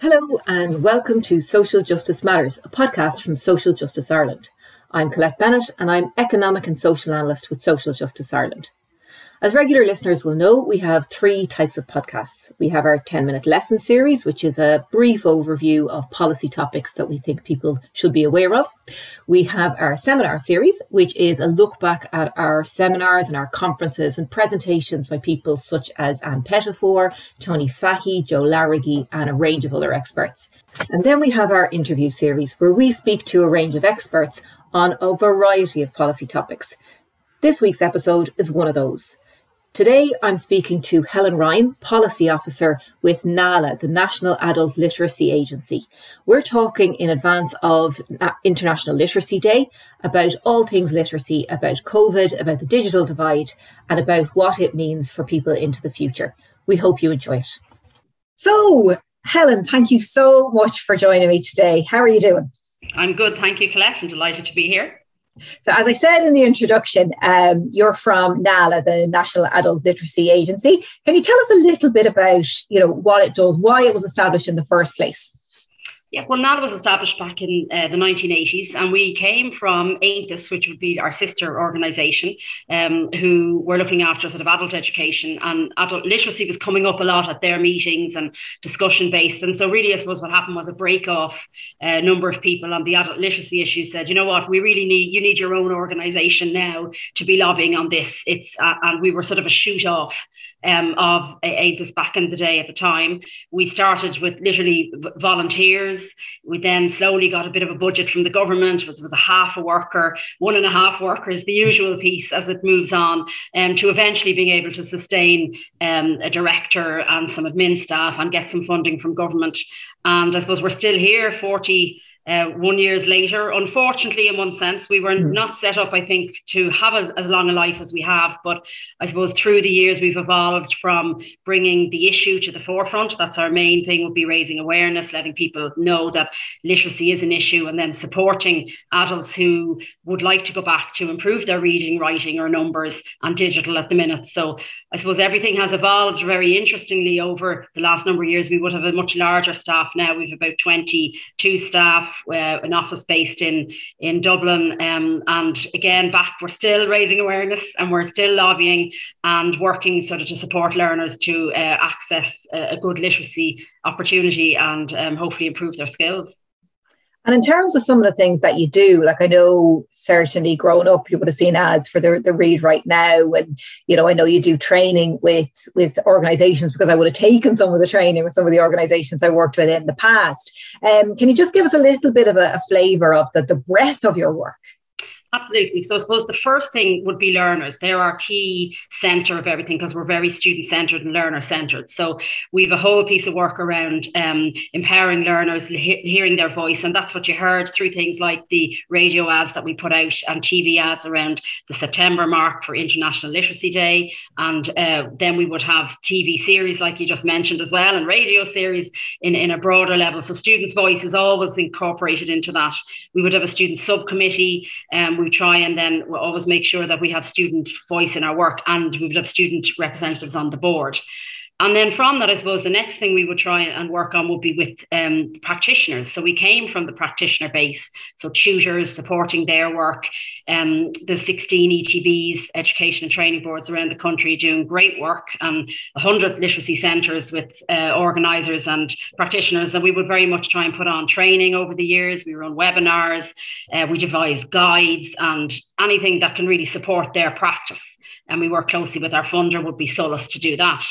Hello, and welcome to Social Justice Matters, a podcast from Social Justice Ireland. I'm Colette Bennett, and I'm Economic and Social Analyst with Social Justice Ireland. As regular listeners will know, we have three types of podcasts. We have our 10 minute lesson series, which is a brief overview of policy topics that we think people should be aware of. We have our seminar series, which is a look back at our seminars and our conferences and presentations by people such as Ann Pettifor, Tony Fahey, Joe Larragy, and a range of other experts. And then we have our interview series, where we speak to a range of experts on a variety of policy topics. This week's episode is one of those. Today, I'm speaking to Helen Ryan, Policy Officer with NALA, the National Adult Literacy Agency. We're talking in advance of International Literacy Day about all things literacy, about COVID, about the digital divide, and about what it means for people into the future. We hope you enjoy it. So, Helen, thank you so much for joining me today. How are you doing? I'm good. Thank you, Colette. I'm delighted to be here. So, as I said in the introduction, um, you're from NALA, the National Adult Literacy Agency. Can you tell us a little bit about, you know, what it does, why it was established in the first place? Yeah, well, NALA was established back in uh, the 1980s, and we came from AONTAS, which would be our sister organisation, um, who were looking after sort of adult education and adult literacy was coming up a lot at their meetings and discussion based. And so, really, I suppose what happened was a break off. A uh, number of people on the adult literacy issue said, you know what, we really need you need your own organisation now to be lobbying on this. It's uh, and we were sort of a shoot off um, of AONTAS back in the day at the time. We started with literally volunteers years. We then slowly got a bit of a budget from the government, which was a half a worker, one and a half workers, the usual piece as it moves on, um, to eventually being able to sustain um, a director and some admin staff and get some funding from government. And I suppose we're still here 40 uh, one years later. Unfortunately, in one sense, we were mm. not set up, I think, to have a, as long a life as we have. But I suppose through the years, we've evolved from bringing the issue to the forefront. That's our main thing, would be raising awareness, letting people know that literacy is an issue, and then supporting adults who would like to go back to improve their reading, writing, or numbers and digital at the minute. So I suppose everything has evolved very interestingly over the last number of years. We would have a much larger staff now. We've about 22 staff uh, an office based in in Dublin. Um, and again, back we're still raising awareness and we're still lobbying and working sort of to support learners to uh, access a, good literacy opportunity and um, hopefully improve their skills. And in terms of some of the things that you do, like I know certainly growing up, you would have seen ads for the, the Read Write Now. And, you know, I know you do training with with organizations because I would have taken some of the training with some of the organizations I worked with in the past. Um, can you just give us a little bit of a, a flavor of the, the breadth of your work? Absolutely. So I suppose the first thing would be learners. They're our key center of everything because we're very student centered and learner centered. So we have a whole piece of work around um, empowering learners, he- hearing their voice. And that's what you heard through things like the radio ads that we put out and TV ads around the September mark for International Literacy Day. And uh, then we would have TV series, like you just mentioned as well, and radio series in, in a broader level. So students' voice is always incorporated into that. We would have a student subcommittee. Um, we try and then we always make sure that we have student voice in our work and we would have student representatives on the board. And then from that, I suppose the next thing we would try and work on would be with um, practitioners. So we came from the practitioner base, so tutors supporting their work. Um, the 16 ETBs, education and training boards around the country, doing great work, and 100 literacy centres with uh, organisers and practitioners. And we would very much try and put on training over the years. We run webinars, uh, we devise guides, and anything that can really support their practice. And we work closely with our funder, would be SOLAS to do that.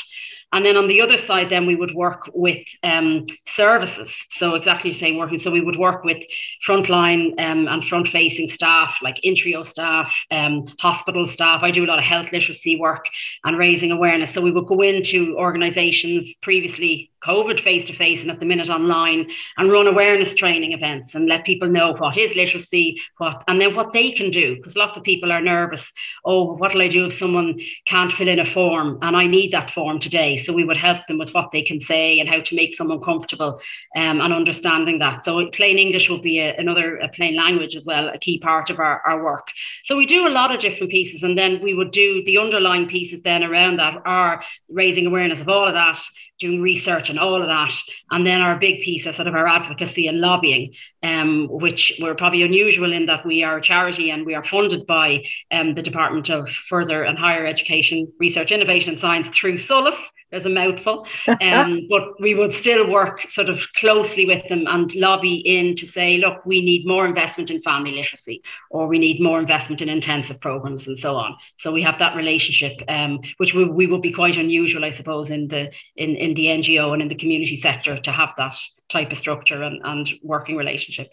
And then on the other side, then we would work with um, services. So exactly the same working. So we would work with frontline um, and front facing staff like Intreo staff, um, hospital staff. I do a lot of health literacy work and raising awareness. So we would go into organizations previously COVID face to face and at the minute online and run awareness training events and let people know what is literacy, what and then what they can do. Because lots of people are nervous. Oh, what'll I do if someone can't fill in a form and I need that form today? So we would help them with what they can say and how to make someone comfortable um, and understanding that. So plain English will be a, another a plain language as well, a key part of our, our work. So we do a lot of different pieces and then we would do the underlying pieces then around that are raising awareness of all of that, doing research and education, all of that. And then our big piece is sort of our advocacy and lobbying, um, which we're probably unusual in that we are a charity and we are funded by um, the Department of Further and Higher Education, Research, Innovation and Science through SOLAS, there's a mouthful. Um, but we would still work sort of closely with them and lobby in to say, look, we need more investment in family literacy, or we need more investment in intensive programs, and so on. So we have that relationship, um, which we, we would be quite unusual, I suppose, in the in, in the NGO and in the community sector to have that type of structure and, and working relationship.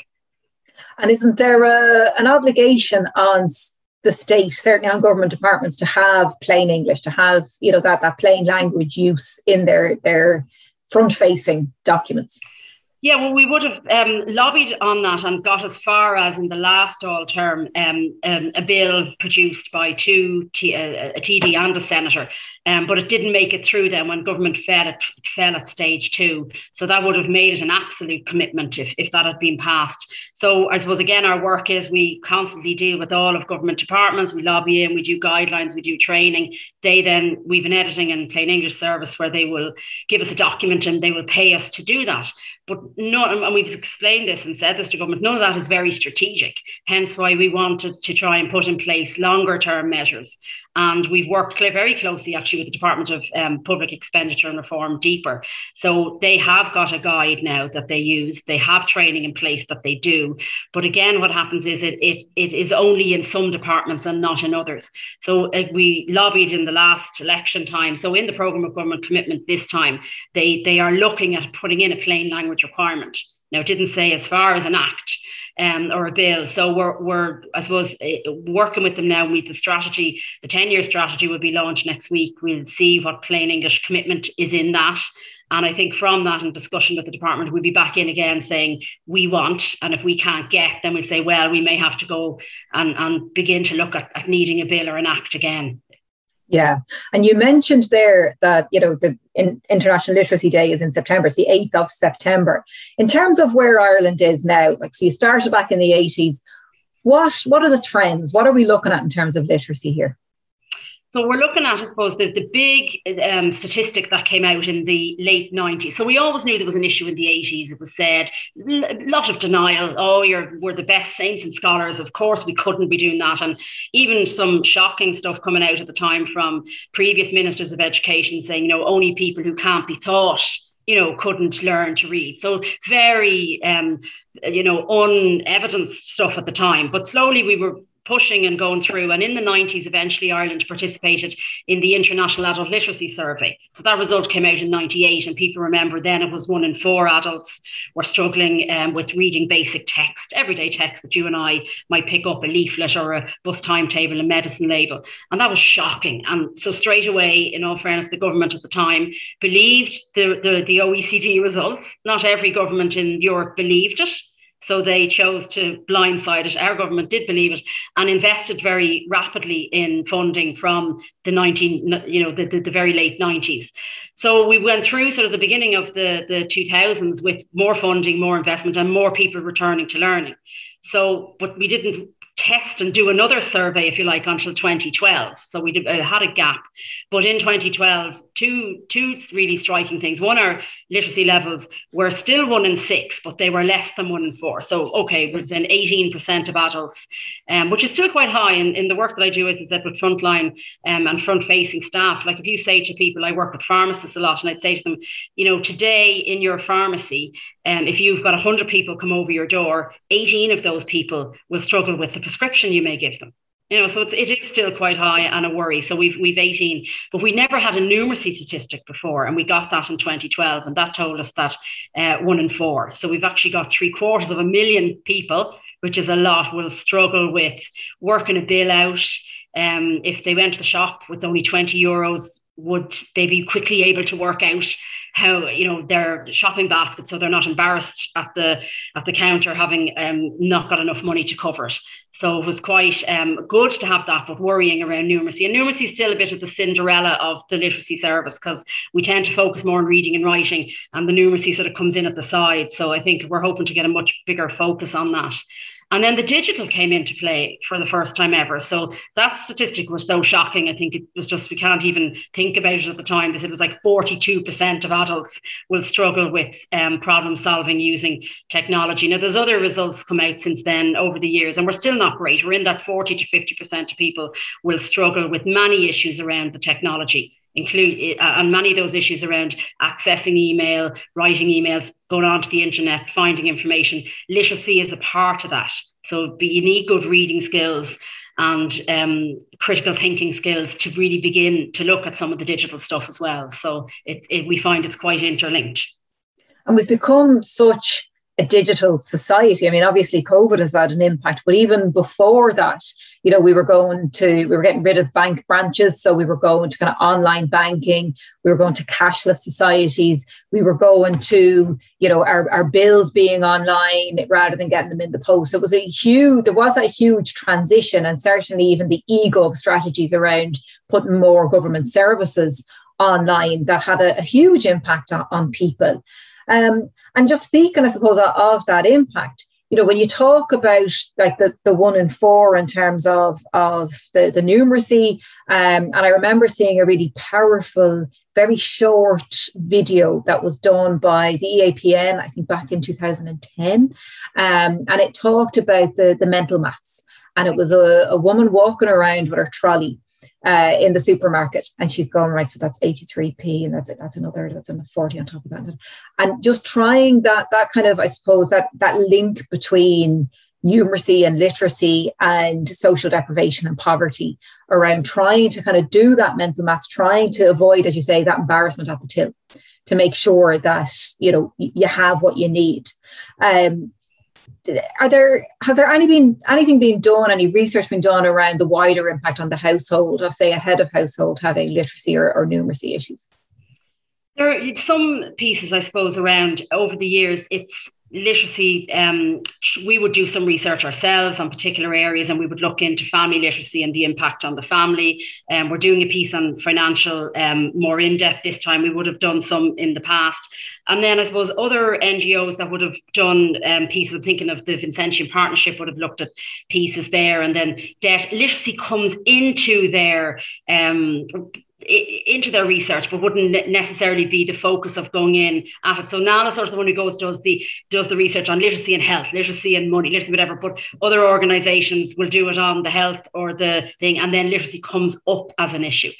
And isn't there a, an obligation on the state, certainly on government departments, to have plain English, to have you know that that plain language use in their their front facing documents. Yeah, well, we would have um, lobbied on that and got as far as in the last all term um, um, a bill produced by two T- a, a TD and a senator, um, but it didn't make it through then when government fell at, fell at stage two. So that would have made it an absolute commitment if, if that had been passed. So I suppose again, our work is we constantly deal with all of government departments. We lobby in, we do guidelines, we do training. They then we've an editing and plain English service where they will give us a document and they will pay us to do that. But none, and we've explained this and said this to government, none of that is very strategic. Hence why we wanted to try and put in place longer term measures. And we've worked very closely actually with the Department of um, Public Expenditure and Reform DPER. So they have got a guide now that they use. They have training in place that they do. But again, what happens is it it, it is only in some departments and not in others. So uh, we lobbied in the last election time. So in the program of government commitment this time, they they are looking at putting in a plain language requirement. Now, it didn't say as far as an act um, or a bill. So we're, we're, I suppose, eh, working with them now with the strategy. The 10 year strategy will be launched next week. We'll see what plain English commitment is in that. And I think from that and discussion with the department, we'll be back in again saying we want, and if we can't get, then we'll say, well, we may have to go and, and begin to look at, at needing a bill or an act again. Yeah. And you mentioned there that, you know, the in, International Literacy Day is in September, it's the 8th of September. In terms of where Ireland is now, like, so you started back in the 80s, what, what are the trends? What are we looking at in terms of literacy here? So we're looking at, I suppose, the, the big um, statistic that came out in the late 90s. So we always knew there was an issue in the 80s. It was said, a lot of denial. Oh, you're we're the best saints and scholars. Of course, we couldn't be doing that. And even some shocking stuff coming out at the time from previous ministers of education saying, you know, only people who can't be taught you know couldn't learn to read so very um you know unevidenced stuff at the time but slowly we were pushing and going through. And in the 90s, eventually Ireland participated in the International Adult Literacy Survey. So that result came out in 98. And people remember then it was one in four adults were struggling um, with reading basic text, everyday text that you and I might pick up a leaflet or a bus timetable, a medicine label. And that was shocking. And so straight away, in all fairness, the government at the time believed the, the, the OECD results. Not every government in Europe believed it. So they chose to blindside it. Our government did believe it and invested very rapidly in funding from the 19, you know, the, the, the, very late 90s. So we went through sort of the beginning of the, the 2000s with more funding, more investment, and more people returning to learning. So, but we didn't test and do another survey, if you like, until 2012. So we did, uh, had a gap. But in 2012, two, two really striking things. One, our literacy levels were still one in six, but they were less than one in four. So, okay, it was an 18% of adults, um, which is still quite high. And in the work that I do, as I said, with frontline um, and front facing staff, like if you say to people, I work with pharmacists a lot, and I'd say to them, you know, today in your pharmacy, um, if you've got 100 people come over your door, 18 of those people will struggle with the prescription you may give them. You know, so it's, it is still quite high and a worry. So we've we've 18, but we never had a numeracy statistic before, and we got that in 2012, and that told us that uh, one in four. So we've actually got three quarters of a million people, which is a lot, will struggle with working a bill out. Um, if they went to the shop with only 20 euros, would they be quickly able to work out how you know their shopping basket so they're not embarrassed at the at the counter having um, not got enough money to cover it. So it was quite um, good to have that but worrying around numeracy. And numeracy is still a bit of the cinderella of the literacy service because we tend to focus more on reading and writing and the numeracy sort of comes in at the side. So i think we're hoping to get a much bigger focus on that And then the digital came into play for the first time ever. So that statistic was so shocking. I think it was just, we can't even think about it at the time. They said it was like 42% of adults will struggle with um, problem solving using technology. Now, there's other results come out since then over the years, and we're still not great. We're in that 40 to 50% of people will struggle with many issues around the technology include uh, and many of those issues around accessing email, writing emails, going onto the internet, finding information. Literacy is a part of that. So you need good reading skills and um, critical thinking skills to really begin to look at some of the digital stuff as well. So it's it, we find it's quite interlinked. And we've become such a digital society. I mean, obviously, COVID has had an impact, but even before that, you know, we were going to, we were getting rid of bank branches. So we were going to kind of online banking. We were going to cashless societies. We were going to, you know, our, our bills being online rather than getting them in the post. It was a huge, there was a huge transition, and certainly even the ego strategies around putting more government services online that had a, a huge impact on, on people. Um, and just speaking, I suppose, of that impact, you know, when you talk about like the, the one in four in terms of, of the, the numeracy, um, and I remember seeing a really powerful, very short video that was done by the EAPN, I think back in 2010. Um, and it talked about the, the mental maths. And it was a, a woman walking around with her trolley uh, in the supermarket. And she's going right so that's 83p and that's that's another that's another 40 on top of that. And just trying that that kind of i suppose that that link between numeracy and literacy and social deprivation and poverty around trying to kind of do that mental maths trying to avoid as you say that embarrassment at the till to make sure that you know you have what you need. Um, are there has there any been anything being done any research been done around the wider impact on the household of say a head of household having literacy or, or numeracy issues? There are some pieces i suppose around over the years it's literacy, um, we would do some research ourselves on particular areas and we would look into family literacy and the impact on the family. And um, we're doing a piece on financial um, more in depth this time. We would have done some in the past. And then I suppose other NGOs that would have done um, pieces, I'm thinking of the Vincentian Partnership would have looked at pieces there. And then debt literacy comes into their um, into their research, but wouldn't necessarily be the focus of going in at it. So NALA sort of the one who goes does the does the research on literacy and health, literacy and money, literacy whatever. But other organisations will do it on the health or the thing, and then literacy comes up as an issue.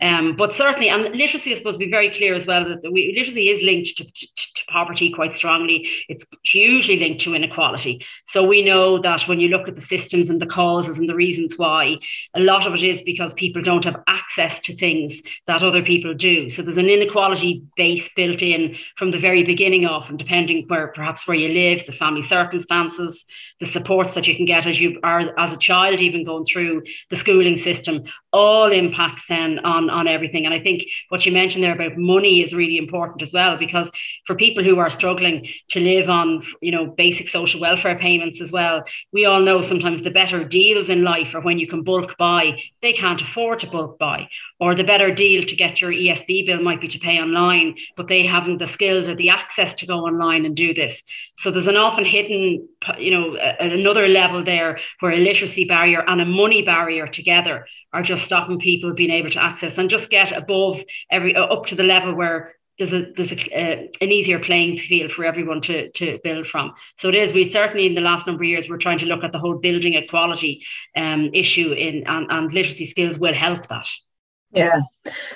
Um, but certainly, and literacy is supposed to be very clear as well that we, literacy is linked to, to, to poverty quite strongly. It's hugely linked to inequality. So we know that when you look at the systems and the causes and the reasons why, a lot of it is because people don't have access to things things that other people do. So there's an inequality base built in from the very beginning of, and depending where perhaps where you live, the family circumstances, the supports that you can get as you are as a child, even going through the schooling system, all impacts then on, on everything. And I think what you mentioned there about money is really important as well, because for people who are struggling to live on, you know, basic social welfare payments as well, we all know sometimes the better deals in life are when you can bulk buy, they can't afford to bulk buy, or the better deal to get your ESB bill might be to pay online, but they haven't the skills or the access to go online and do this. So there's an often hidden, you know, another level there where a literacy barrier and a money barrier together are just stopping people being able to access and just get above every up to the level where there's a there's a, uh, an easier playing field for everyone to to build from. So it is. We certainly in the last number of years we're trying to look at the whole building equality um, issue in and, and literacy skills will help that. Yeah.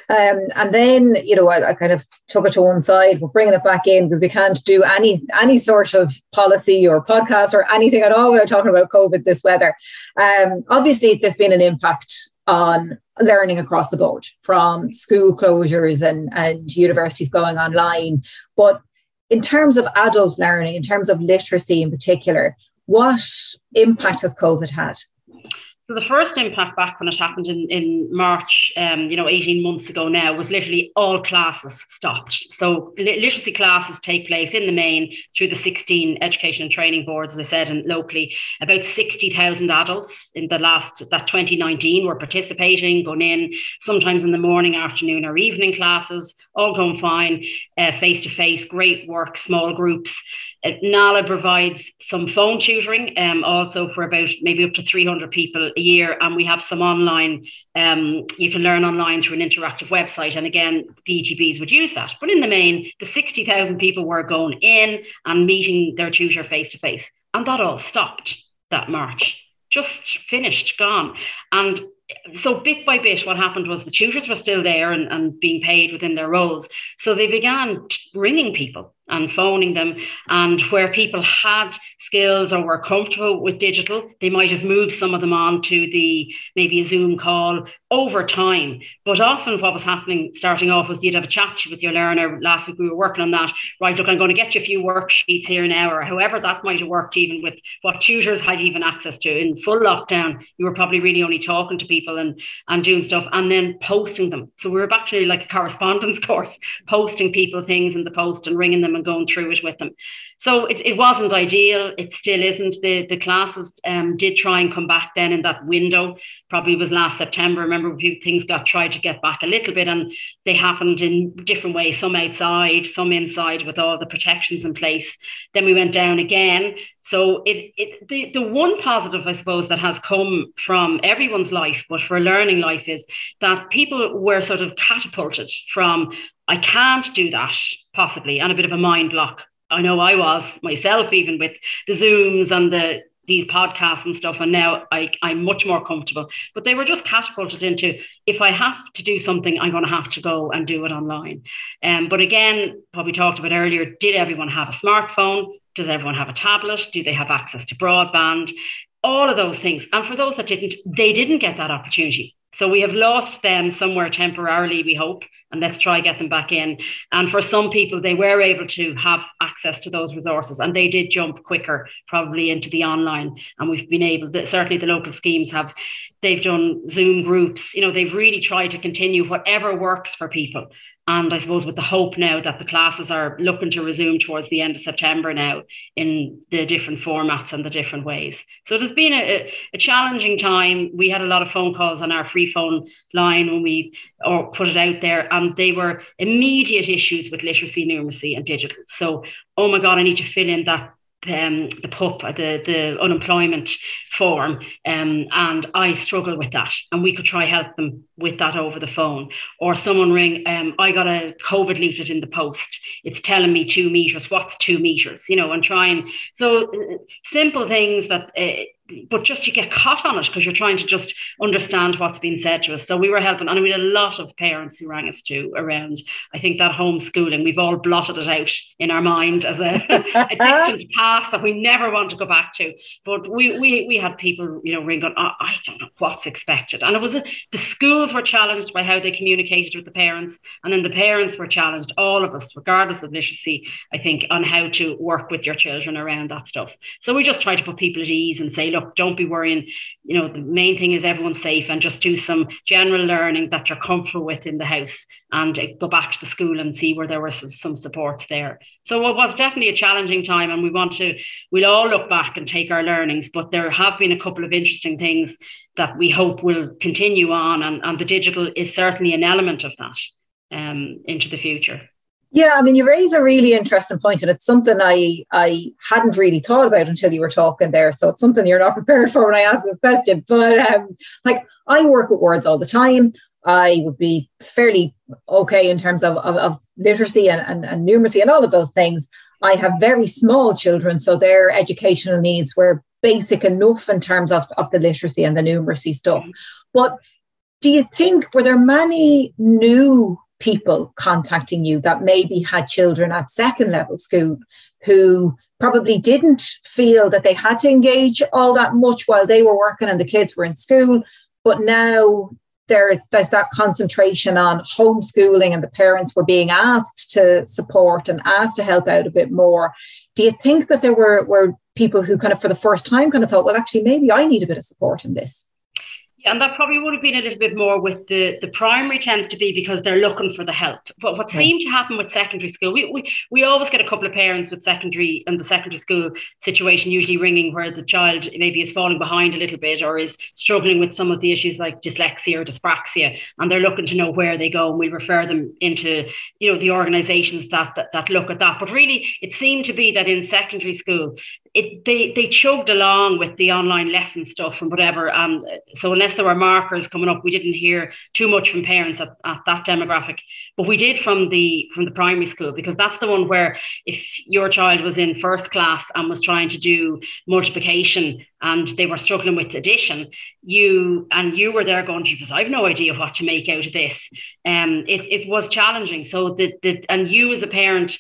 Um, and then, you know, I, I, kind of took it to one side. We're bringing it back in because we can't do any any sort of policy or podcast or anything at all without talking about COVID this weather. Um, obviously, there's been an impact on learning across the board from school closures and, and universities going online. But in terms of adult learning, in terms of literacy in particular, what impact has COVID had? So the first impact back when it happened in, in March, um, you know, 18 months ago now, was literally all classes stopped. So literacy classes take place in the main through the 16 education and training boards, as I said, and locally. About 60,000 adults in the last, that 2019 were participating, going in, sometimes in the morning, afternoon or evening classes, all going fine, face to face, great work, small groups. Uh, NALA provides some phone tutoring, um, also for about maybe up to 300 people a year. And we have some online, um, you can learn online through an interactive website. And again, the ETBs would use that. But in the main, the 60,000 people were going in and meeting their tutor face to face. And that all stopped that March, just finished, gone. And so bit by bit, what happened was the tutors were still there and, and being paid within their roles. So they began ringing people and phoning them. And where people had skills or were comfortable with digital, they might have moved some of them on to the maybe a Zoom call over time. But often what was happening starting off was you'd have a chat with your learner. Last week we were working on that. Right, look, I'm going to get you a few worksheets here now, or however that might have worked, even with what tutors had even access to. In full lockdown, you were probably really only talking to people and, and doing stuff and then posting them. So we were to like a correspondence course, posting people things in the post and ringing them and going through it with them. So it, it wasn't ideal. It still isn't. The, the classes um, did try and come back then in that window, probably was last September. Remember, things got tried to get back a little bit and they happened in different ways, some outside, some inside with all the protections in place. Then we went down again. So it, it the, the one positive, I suppose, that has come from everyone's life, but for learning life is that people were sort of catapulted from I can't do that possibly, and a bit of a mind block. I know I was myself, even with the Zooms and the these podcasts and stuff, and now I, I'm much more comfortable. But they were just catapulted into if I have to do something, I'm going to have to go and do it online. Um, but again, what we talked about earlier, did everyone have a smartphone? Does everyone have a tablet? Do they have access to broadband? All of those things. And for those that didn't, they didn't get that opportunity. So we have lost them somewhere temporarily, we hope, and let's try get them back in. And for some people, they were able to have access to those resources, and they did jump quicker, probably into the online. And we've been able, to, certainly the local schemes have, they've done Zoom groups. You know, they've really tried to continue whatever works for people. And I suppose with the hope now that the classes are looking to resume towards the end of September now in the different formats and the different ways. So it has been a, a challenging time. We had a lot of phone calls on our free phone line when we or put it out there, and they were immediate issues with literacy, numeracy, and digital. So, oh my God, I need to fill in that um, the PUP, the, the unemployment form, um, and I struggle with that. And we could try help them with that over the phone. Or someone ring, um, I got a COVID leaflet in the post. It's telling me two meters. What's two meters? You know, and try and so uh, simple things that. Uh, but just you get caught on it because you're trying to just understand what's being said to us. So we were helping, and we had a lot of parents who rang us too around. I think that homeschooling, we've all blotted it out in our mind as a, a distant past that we never want to go back to. But we we we had people, you know, ring on. Oh, I don't know what's expected, and it was a, the schools were challenged by how they communicated with the parents, and then the parents were challenged. All of us, regardless of literacy, I think, on how to work with your children around that stuff. So we just try to put people at ease and say, look look, don't be worrying. You know, the main thing is everyone's safe and just do some general learning that you're comfortable with in the house and go back to the school and see where there were some, some supports there. So it was definitely a challenging time and we want to, we'll all look back and take our learnings, but there have been a couple of interesting things that we hope will continue on and, and the digital is certainly an element of that um, into the future. Yeah, I mean, you raise a really interesting point, and it's something I I hadn't really thought about until you were talking there. So it's something you're not prepared for when I ask this question. But um, like, I work with words all the time. I would be fairly okay in terms of, of, of literacy and, and, and numeracy and all of those things. I have very small children, so their educational needs were basic enough in terms of, of the literacy and the numeracy stuff. But do you think were there many new people contacting you that maybe had children at second level school who probably didn't feel that they had to engage all that much while they were working and the kids were in school. But now there, there's that concentration on homeschooling and the parents were being asked to support and asked to help out a bit more. Do you think that there were, were people who kind of for the first time kind of thought, well, actually, maybe I need a bit of support in this? Yeah, and that probably would have been a little bit more with the the primary tends to be because they're looking for the help. But what right. seemed to happen with secondary school, we, we we always get a couple of parents with secondary and the secondary school situation usually ringing where the child maybe is falling behind a little bit or is struggling with some of the issues like dyslexia or dyspraxia, and they're looking to know where they go, and we refer them into you know the organisations that, that that look at that. But really, it seemed to be that in secondary school, it they they chugged along with the online lesson stuff and whatever. Um, so unless there were markers coming up, we didn't hear too much from parents at, at that demographic. But we did from the from the primary school because that's the one where if your child was in first class and was trying to do multiplication and they were struggling with addition, you and you were there going, because I've no idea what to make out of this. Um, it, it was challenging. So that that and you as a parent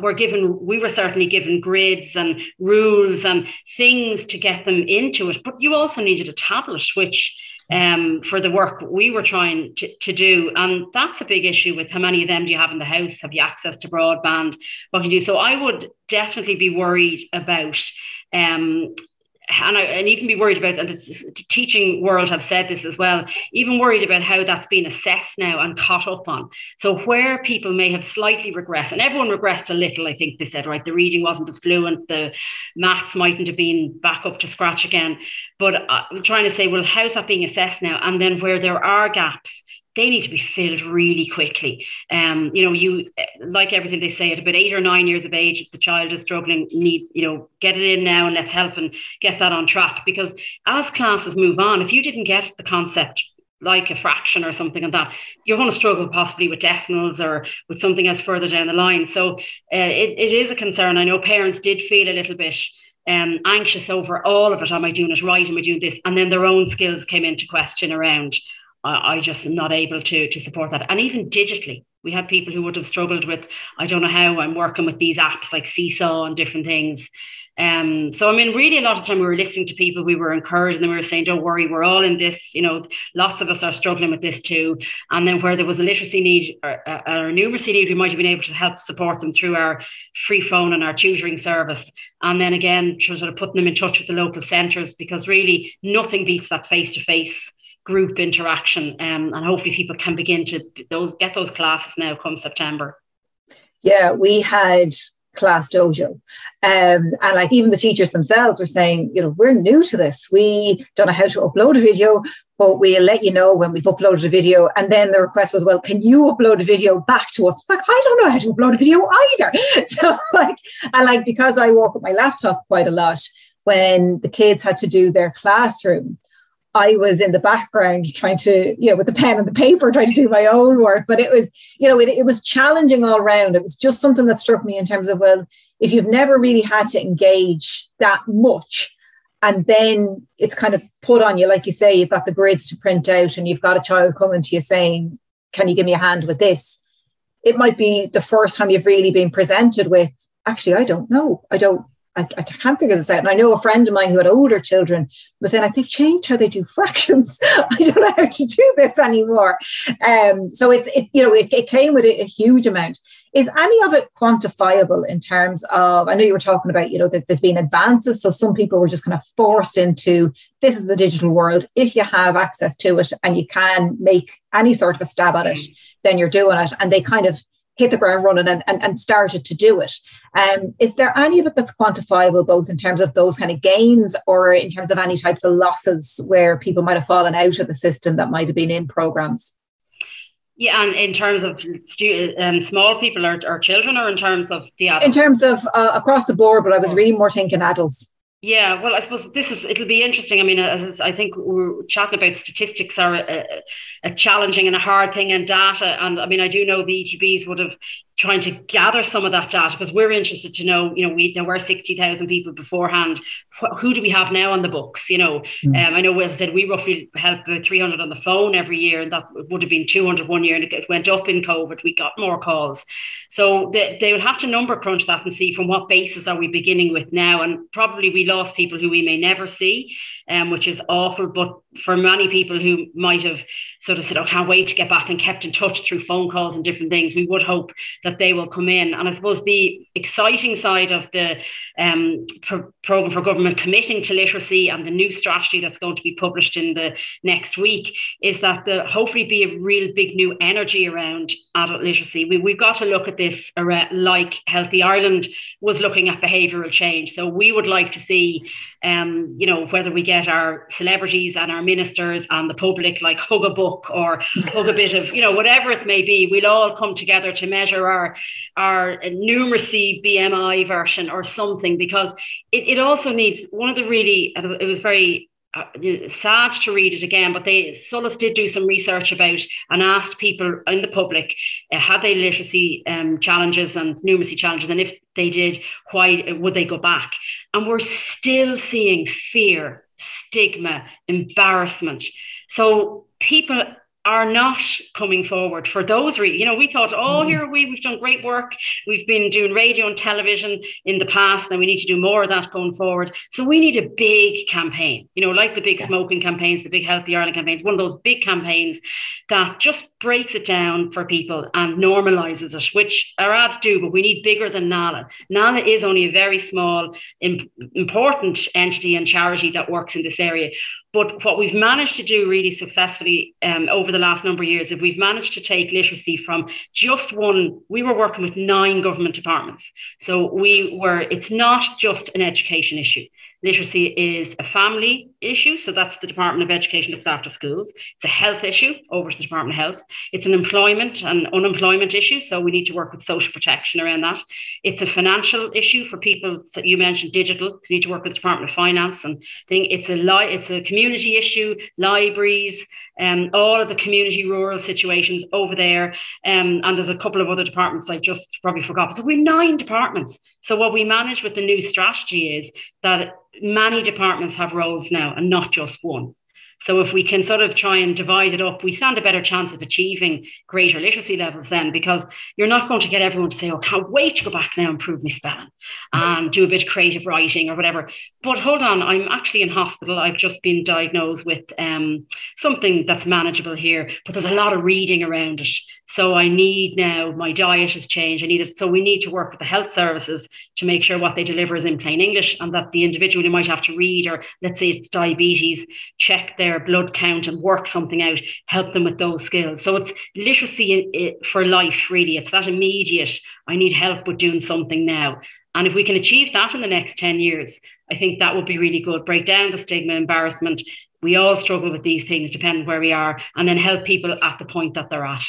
were given, we were certainly given grids and rules and things to get them into it. But you also needed a tablet, which um, for the work we were trying to, to do. And that's a big issue with how many of them do you have in the house? Have you access to broadband? What can you do? So I would definitely be worried about um, and, I, and even be worried about, and the teaching world have said this as well, even worried about how that's been assessed now and caught up on. So where people may have slightly regressed, and everyone regressed a little, I think they said, right, the reading wasn't as fluent, the maths mightn't have been back up to scratch again. But uh, I'm trying to say, well, how's that being assessed now? And then where there are gaps, they need to be filled really quickly. Um, you know, you like everything they say at about eight or nine years of age, the child is struggling, need, you know, get it in now and let's help and get that on track. Because as classes move on, if you didn't get the concept like a fraction or something like that, you're going to struggle possibly with decimals or with something else further down the line. So uh, it, it is a concern. I know parents did feel a little bit um, anxious over all of it. Am I doing it right? Am I doing this? And then their own skills came into question around I, I just am not able to to support that. And even digitally, we had people who would have struggled with, I don't know how I'm working with these apps like Seesaw and different things. Um, so I mean, really, a lot of time we were listening to people, we were encouraging them, we were saying, "Don't worry, we're all in this." You know, lots of us are struggling with this too. And then where there was a literacy need or, or a numeracy need, we might have been able to help support them through our free phone and our tutoring service. And then again, sort of putting them in touch with the local centres because really nothing beats that face to face group interaction um, and hopefully people can begin to those get those classes now come September. Yeah, we had class dojo. Um, and like even the teachers themselves were saying you know we're new to this. We don't know how to upload a video but we'll let you know when we've uploaded a video. And then the request was well can you upload a video back to us? Like i don't know how to upload a video either. So like and like because i work with my laptop quite a lot when the kids had to do their classroom I was in the background trying to, you know, with the pen and the paper, trying to do my own work. But it was, you know, it, it was challenging all around. It was just something that struck me in terms of, well, if you've never really had to engage that much, and then it's kind of put on you, like you say, you've got the grids to print out, and you've got a child coming to you saying, Can you give me a hand with this? It might be the first time you've really been presented with, actually, I don't know. I don't I, I, can't figure this out. And I know a friend of mine who had older children was saying, like, they've changed how they do fractions. I don't know how to do this anymore. Um, so it's, it, you know, it, it came with a, a, huge amount. Is any of it quantifiable in terms of, I know you were talking about, you know, that there's been advances. So some people were just kind of forced into this is the digital world. If you have access to it and you can make any sort of a stab at it, mm. then you're doing it. And they kind of, hit the ground running and, and, and started to do it. Um, is there any of it that's quantifiable, both in terms of those kind of gains or in terms of any types of losses where people might have fallen out of the system that might have been in programs? Yeah, and in terms of stu- um, small people or, or children, or in terms of the adults? In terms of uh, across the board, but I was really more thinking adults. Yeah, well, I suppose this is it'll be interesting. I mean, as I think we're chatting about statistics are a, a, challenging and a hard thing, and data. And I mean, I do know the ETBs would have trying to gather some of that data because we're interested to know, you know, we there were 60,000 people beforehand. Wh- who do we have now on the books? You know, mm. um, I know, as I said, we roughly help about 300 on the phone every year, and that would have been 200 one year, and it went up in COVID. We got more calls. So they, they will have to number crunch that and see from what basis are we beginning with now. And probably we lost people who we may never see, um, which is awful. But for many people who might have sort of said, "Oh, can't wait to get back," and kept in touch through phone calls and different things, we would hope that they will come in. And I suppose the exciting side of the um, pro- program for government committing to literacy and the new strategy that's going to be published in the next week is that the hopefully be a real big new energy around adult literacy. We, we've got to look at this like Healthy Ireland was looking at behavioural change. So we would like to see, um, you know, whether we get our celebrities and our ministers and the public like hug a book or hug a bit of, you know, whatever it may be, we'll all come together to measure our our numeracy BMI version or something because it, it also needs one of the really it was very uh, sad to read it again, but they Solas did do some research about and asked people in the public uh, had they literacy um, challenges and numeracy challenges, and if they did, why would they go back? And we're still seeing fear, stigma, embarrassment. So people are not coming forward for those reasons. You know, we thought, oh, mm. here we, we've done great work. We've been doing radio and television in the past, and we need to do more of that going forward. So we need a big campaign, you know, like the big yeah. smoking campaigns, the big Healthy Ireland campaigns, one of those big campaigns that just breaks it down for people and normalizes it, which our ads do, but we need bigger than NALA. NALA is only a very small, important entity and charity that works in this area. But what we've managed to do really successfully um, over the last number of years is we've managed to take literacy from just one, we were working with nine government departments. So we were, it's not just an education issue. Literacy is a family issue, so that's the Department of Education looks after schools. It's a health issue over to the Department of Health. It's an employment and unemployment issue, so we need to work with social protection around that. It's a financial issue for people. So you mentioned digital, so we need to work with the Department of Finance and thing. It's a li- it's a community issue, libraries, um, all of the community rural situations over there, um, and there's a couple of other departments I've just probably forgot. So we're nine departments. So what we manage with the new strategy is that many departments have roles now and not just one. So if we can sort of try and divide it up, we stand a better chance of achieving greater literacy levels then, because you're not going to get everyone to say, "Oh, can't wait to go back now and improve my spelling and do a bit of creative writing or whatever." But hold on, I'm actually in hospital. I've just been diagnosed with um, something that's manageable here, but there's a lot of reading around it. So I need now my diet has changed. I need it. So we need to work with the health services to make sure what they deliver is in plain English, and that the individual who might have to read, or let's say it's diabetes, check their their blood count and work something out, help them with those skills. So it's literacy uh, for life, really. It's that immediate, I need help with doing something now. And if we can achieve that in the next 10 years, I think that would be really good. Break down the stigma, embarrassment. We all struggle with these things, depending where we are, and then help people at the point that they're at.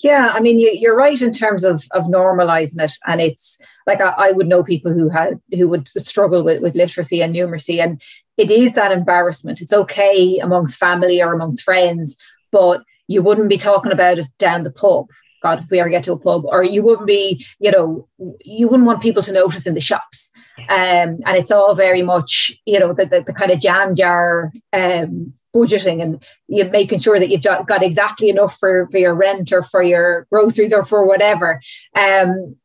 Yeah, I mean, you, are right in terms of of normalizing it, and it's like I, I, would know people who had who would struggle with with literacy and numeracy, and it is that embarrassment. It's okay amongst family or amongst friends, but you wouldn't be talking about it down the pub. God, if we ever get to a pub, or you wouldn't be, you know, you wouldn't want people to notice in the shops. Um, and it's all very much, you know, the, the, the kind of jam jar um, budgeting and you making sure that you've got exactly enough for, for your rent or for your groceries or for whatever. Um,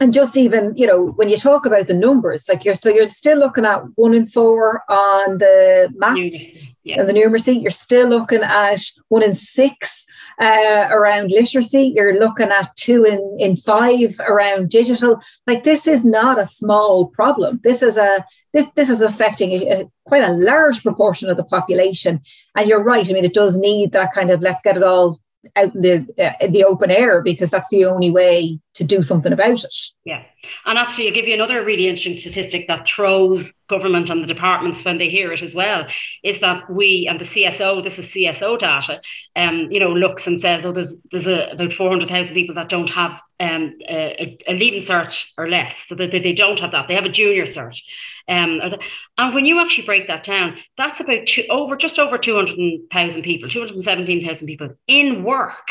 and just even you know when you talk about the numbers like you're so you're still looking at one in four on the maths yeah. and the numeracy. You're still looking at one in six uh, around literacy. You're looking at two in in five around digital. Like this is not a small problem. This is a this this is affecting a, a, quite a large proportion of the population. And you're right i mean it does need that kind of let's get it all out in the uh, the open air because that's the only way to do something about it. Yeah. And actually, I'll give you another really interesting statistic that throws government and the departments when they hear it as well, is that we and the CSO, this is CSO data, um, you know, looks and says, oh, there's there's a, about 400,000 people that don't have um, a, a leaving cert or less, so that they don't have that. They have a junior cert. Um, and when you actually break that down, that's about two, over just over 200,000 people, 217,000 people in work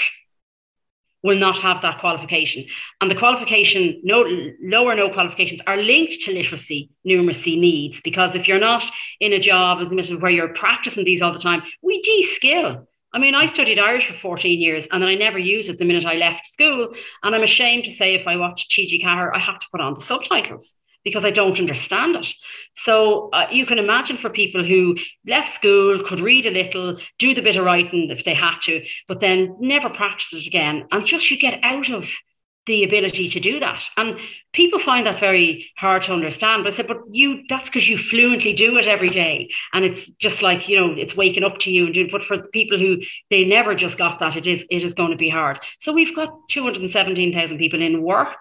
will not have that qualification. And the qualification, no low or no qualifications, are linked to literacy, numeracy needs. Because if you're not in a job as a minute where you're practicing these all the time, we de-skill. I mean, I studied Irish for 14 years and then I never used it the minute I left school. And I'm ashamed to say if I watch TG Ceathair, I have to put on the subtitles because I don't understand it. So uh, you can imagine for people who left school, could read a little, do the bit of writing if they had to, but then never practice it again, and just you get out of the ability to do that. And people find that very hard to understand. But I said, but you that's because you fluently do it every day. And it's just like, you know, it's waking up to you and doing but for people who they never just got that, it is it is going to be hard. So we've got 217,000 people in work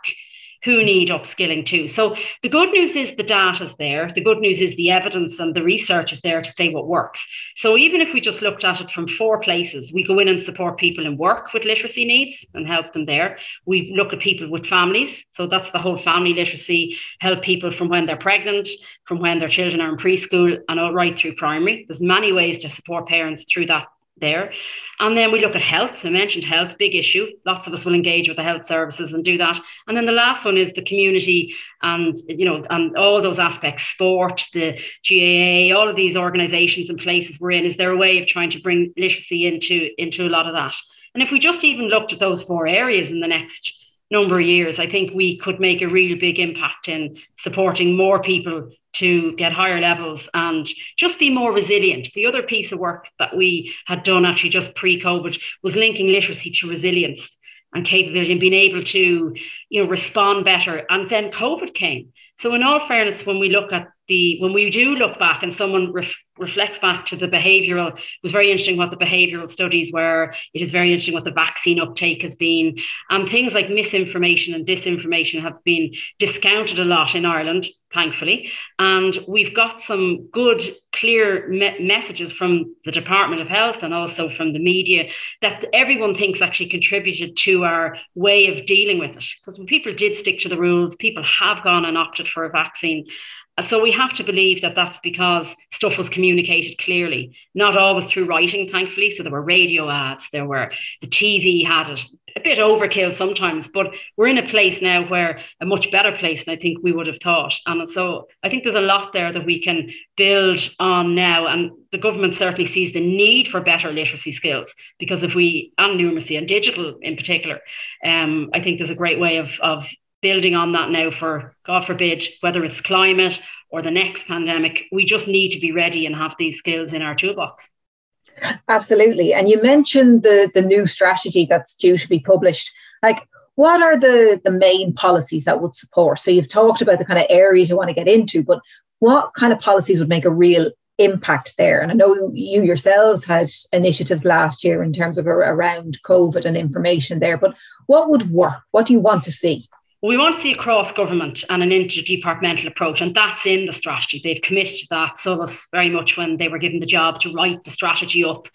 who need upskilling too. So the good news is the data's there. The good news is the evidence and the research is there to say what works. So even if we just looked at it from four places, we go in and support people in work with literacy needs and help them there. We look at people with families. So that's the whole family literacy, help people from when they're pregnant, from when their children are in preschool and all right through primary. There's many ways to support parents through that there. And then we look at health. I mentioned health, big issue. Lots of us will engage with the health services and do that. And then the last one is the community and you know and all those aspects, sport, the GAA, all of these organizations and places we're in. Is there a way of trying to bring literacy into into a lot of that? And if we just even looked at those four areas in the next number of years, I think we could make a real big impact in supporting more people to get higher levels and just be more resilient. The other piece of work that we had done actually just pre-COVID was linking literacy to resilience and capability and being able to, you know, respond better. And then COVID came. So in all fairness, when we look at the when we do look back and someone ref, reflects back to the behavioral, it was very interesting what the behavioral studies were. It is very interesting what the vaccine uptake has been. And um, things like misinformation and disinformation have been discounted a lot in Ireland, thankfully. And we've got some good, clear me- messages from the Department of Health and also from the media that everyone thinks actually contributed to our way of dealing with it. Because when people did stick to the rules, people have gone and opted for a vaccine. So we have to believe that that's because stuff was communicated clearly, not always through writing, thankfully. So there were radio ads, there were the TV had it, a bit overkill sometimes, but we're in a place now where a much better place than I think we would have thought. And so I think there's a lot there that we can build on now. And the government certainly sees the need for better literacy skills because if we, and numeracy and digital in particular, um, I think there's a great way of, of building on that now for, God forbid, whether it's climate or the next pandemic, we just need to be ready and have these skills in our toolbox. Absolutely. And you mentioned the, the new strategy that's due to be published. Like, what are the, the main policies that would support? So you've talked about the kind of areas you want to get into, but what kind of policies would make a real impact there? And I know you yourselves had initiatives last year in terms of around COVID and information there, but what would work? What do you want to see? We want to see a cross government and an interdepartmental approach, and that's in the strategy. They've committed to that. So was very much when they were given the job to write the strategy up.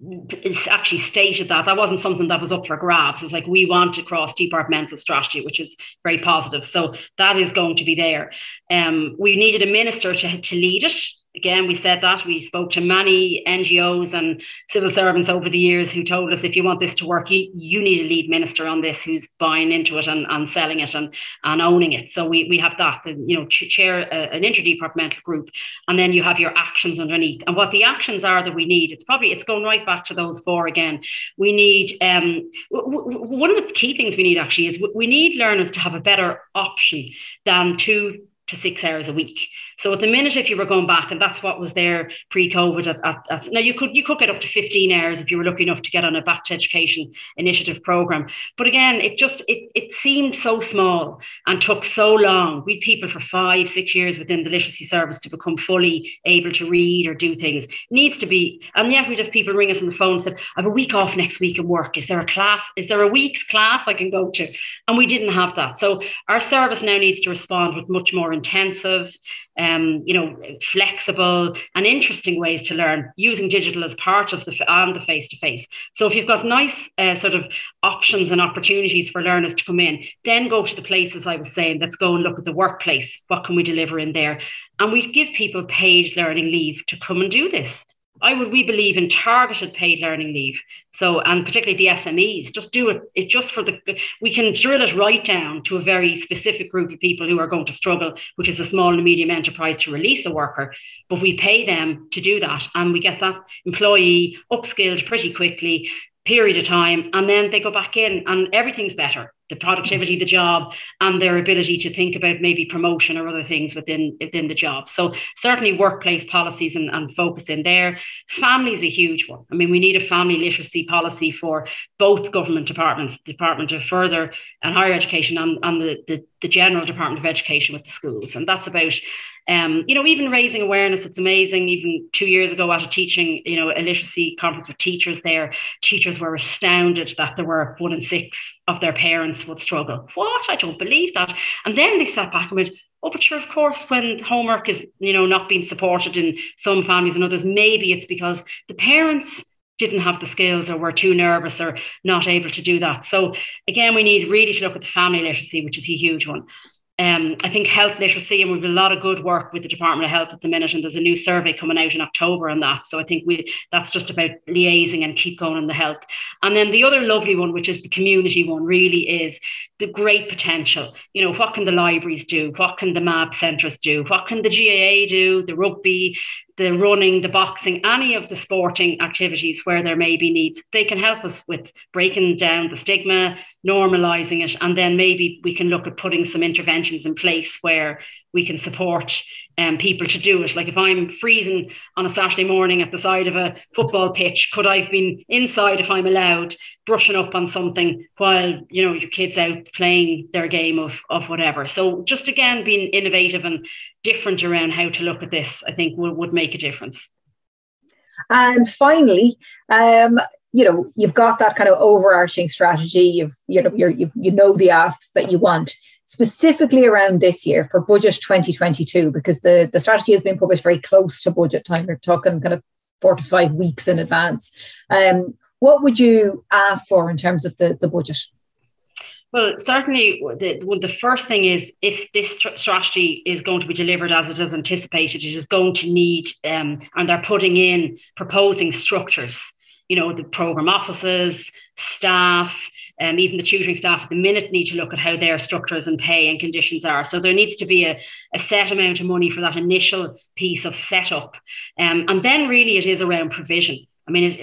It's actually stated that that wasn't something that was up for grabs. It was like we want a cross departmental strategy, which is very positive. So that is going to be there. Um, we needed a minister to, to lead it again, we said that we spoke to many NGOs and civil servants over the years who told us if you want this to work, you, you need a lead minister on this who's buying into it and, and selling it and, and owning it. So we, we have that, you know, chair a, an interdepartmental group, and then you have your actions underneath. And what the actions are that we need, it's probably it's going right back to those four again. We need um, w- w- one of the key things we need actually is we need learners to have a better option than two to six hours a week. So at the minute, if you were going back, and that's what was there pre-COVID, at, at, at, now you could you could get up to 15 hours if you were lucky enough to get on a back to education initiative program. But again, it just it it seemed so small and took so long. We people for five, six years within the literacy service to become fully able to read or do things. Needs to be, and yet we'd have people ring us on the phone and said, I have a week off next week at work. Is there a class? Is there a week's class I can go to? And we didn't have that. So our service now needs to respond with much more intensive um, you know, flexible and interesting ways to learn using digital as part of the and the face to face. So if you've got nice uh, sort of options and opportunities for learners to come in, then go to the places I was saying. Let's go and look at the workplace. What can we deliver in there? And we give people paid learning leave to come and do this. I would we believe in targeted paid learning leave. So and particularly the SMEs, just do it. It just for the we can drill it right down to a very specific group of people who are going to struggle, which is a small and medium enterprise to release a worker. But we pay them to do that, and we get that employee upskilled pretty quickly period of time and then they go back in and everything's better the productivity, the job, and their ability to think about maybe promotion or other things within within the job. So certainly workplace policies and, and focus in there. Family is a huge one. I mean, we need a family literacy policy for both government departments, Department of Further and Higher Education and, and the, the, the General Department of Education with the schools. And that's about um, you know, even raising awareness, it's amazing. Even two years ago at a teaching, you know, a literacy conference with teachers there, teachers were astounded that there were one in six of their parents would struggle. What? I don't believe that. And then they sat back and went, Oh, but sure, of course, when homework is, you know, not being supported in some families and others, maybe it's because the parents didn't have the skills or were too nervous or not able to do that. So again, we need really to look at the family literacy, which is a huge one. Um, I think health literacy, and we've a lot of good work with the Department of Health at the minute, and there's a new survey coming out in October on that. So I think we that's just about liaising and keep going on the health. And then the other lovely one, which is the community one, really is the great potential. You know, what can the libraries do? What can the MAB centres do? What can the GAA do? The rugby, the running, the boxing, any of the sporting activities where there may be needs, they can help us with breaking down the stigma, normalizing it, and then maybe we can look at putting some interventions in place where we can support um, people to do it. Like if I'm freezing on a Saturday morning at the side of a football pitch, could I have been inside if I'm allowed, brushing up on something while you know your kids out playing their game of of whatever. So just again being innovative and different around how to look at this, I think would, would make a difference. And finally, um, you know, you've got that kind of overarching strategy. You've you know you've, you know the asks that you want specifically around this year for budget 2022 because the the strategy has been published very close to budget time. We're talking kind of four to five weeks in advance. Um, what would you ask for in terms of the, the budget? Well, certainly, the, the first thing is if this strategy is going to be delivered as it is anticipated, it is going to need, um, and they're putting in proposing structures. You know, the program offices, staff, um, even the tutoring staff at the minute need to look at how their structures and pay and conditions are. So there needs to be a, a set amount of money for that initial piece of setup. Um, and then really it is around provision. I mean, it's,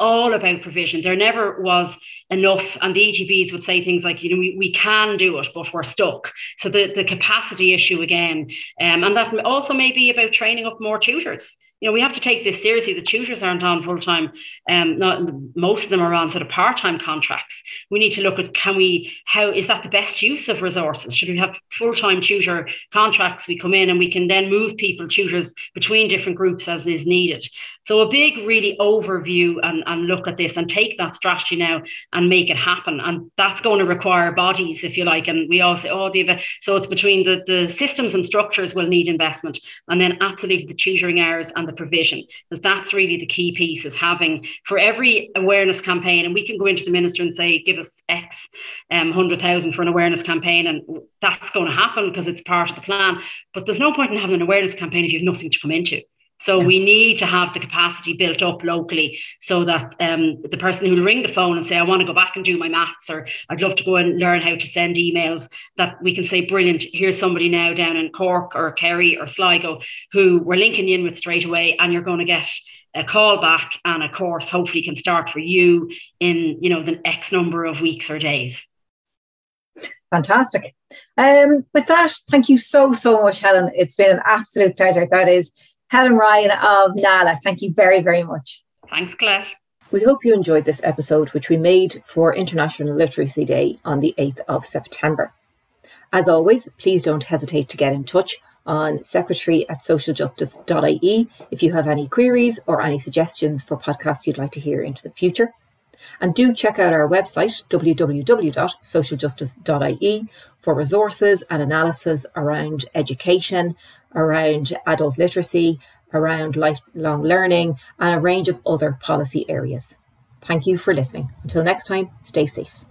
all about provision. There never was enough, and the ETBs would say things like, you know, we, we can do it, but we're stuck. So the, the capacity issue again, um, and that also may be about training up more tutors you know, we have to take this seriously. The tutors aren't on full time. Um, not most of them are on sort of part time contracts. We need to look at can we how is that the best use of resources? Should we have full time tutor contracts? We come in and we can then move people tutors between different groups as is needed. So a big really overview and, and look at this and take that strategy now and make it happen. And that's going to require bodies, if you like. And we all say, oh, the so it's between the the systems and structures will need investment, and then absolutely the tutoring hours and the provision, because that's really the key piece is having for every awareness campaign, and we can go into the minister and say, give us X um, 100,000 for an awareness campaign, and that's going to happen because it's part of the plan. But there's no point in having an awareness campaign if you have nothing to come into. So yeah. we need to have the capacity built up locally so that um, the person who will ring the phone and say, I want to go back and do my maths, or I'd love to go and learn how to send emails, that we can say, brilliant, here's somebody now down in Cork or Kerry or Sligo who we're linking in with straight away, and you're going to get a call back and a course hopefully can start for you in you know the X number of weeks or days. Fantastic. Um, with that, thank you so, so much, Helen. It's been an absolute pleasure. That is Helen Ryan of NALA. Thank you very, very much. Thanks, Claire. We hope you enjoyed this episode, which we made for International Literacy Day on the 8th of September. As always, please don't hesitate to get in touch on secretary at socialjustice.ie if you have any queries or any suggestions for podcasts you'd like to hear into the future. And do check out our website, www.socialjustice.ie, for resources and analysis around education, around adult literacy, around lifelong learning, and a range of other policy areas. Thank you for listening. Until next time, stay safe.